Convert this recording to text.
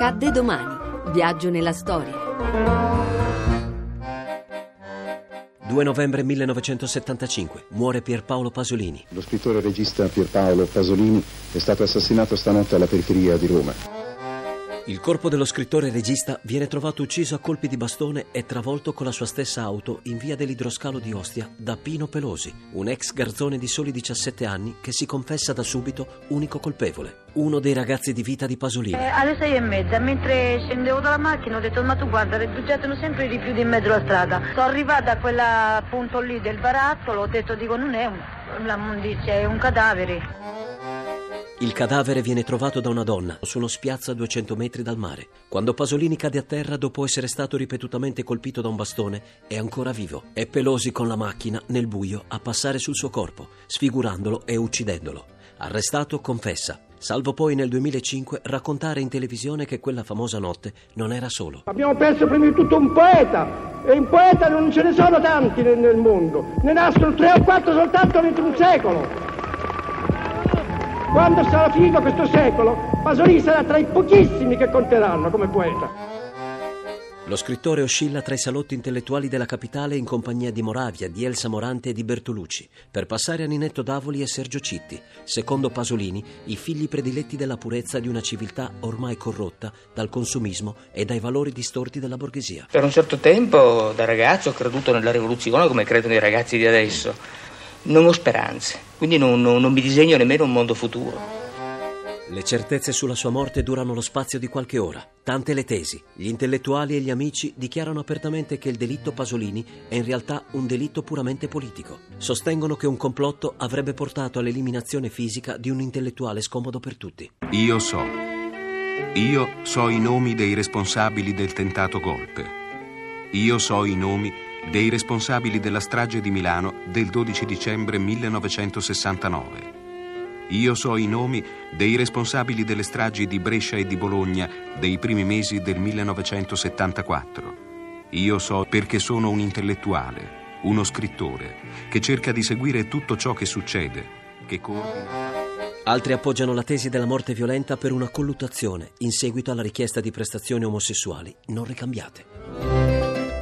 Accadde domani. Viaggio nella storia. 2 novembre 1975 muore Pierpaolo Pasolini. Lo scrittore e regista Pierpaolo Pasolini è stato assassinato stanotte alla periferia di Roma. Il corpo dello scrittore regista viene trovato ucciso a colpi di bastone e travolto con la sua stessa auto in via dell'idroscalo di Ostia da Pino Pelosi, un ex garzone di soli 17 anni che si confessa da subito unico colpevole, uno dei ragazzi di vita di Pasolini. Eh, alle sei e mezza, mentre scendevo dalla macchina, ho detto: Ma tu guarda, rigettano sempre i rifiuti in mezzo alla strada. Sono arrivata a quel punto lì del barattolo, ho detto: Dico, non è un, la mondice, è un cadavere. Il cadavere viene trovato da una donna su uno spiazzo a 200 metri dal mare. Quando Pasolini cade a terra dopo essere stato ripetutamente colpito da un bastone, è ancora vivo. È Pelosi con la macchina nel buio a passare sul suo corpo, sfigurandolo e uccidendolo. Arrestato, confessa. Salvo poi nel 2005 raccontare in televisione che quella famosa notte non era solo. Abbiamo perso prima di tutto un poeta e in poeta non ce ne sono tanti nel, mondo. Ne nascono tre o quattro soltanto dentro un secolo. Quando sarà finito questo secolo, Pasolini sarà tra i pochissimi che conteranno come poeta. Lo scrittore oscilla tra i salotti intellettuali della capitale in compagnia di Moravia, di Elsa Morante e di Bertolucci, per passare a Ninetto Davoli e Sergio Citti, secondo Pasolini, i figli prediletti della purezza di una civiltà ormai corrotta dal consumismo e dai valori distorti della borghesia. Per un certo tempo, da ragazzo, ho creduto nella rivoluzione come credono i ragazzi di adesso non ho speranze, quindi non, non, non mi disegno nemmeno un mondo futuro. Le certezze sulla sua morte durano lo spazio di qualche ora. Tante le tesi. Gli intellettuali e gli amici dichiarano apertamente che il delitto Pasolini è in realtà un delitto puramente politico. Sostengono che un complotto avrebbe portato all'eliminazione fisica di un intellettuale scomodo per tutti. Io so. Io so i nomi dei responsabili del tentato golpe. Io so i nomi dei responsabili della strage di Milano del 12 dicembre 1969. Io so i nomi dei responsabili delle stragi di Brescia e di Bologna dei primi mesi del 1974. Io so perché sono un intellettuale, uno scrittore, che cerca di seguire tutto ciò che succede, che coordina. Altri appoggiano la tesi della morte violenta per una colluttazione in seguito alla richiesta di prestazioni omosessuali non ricambiate.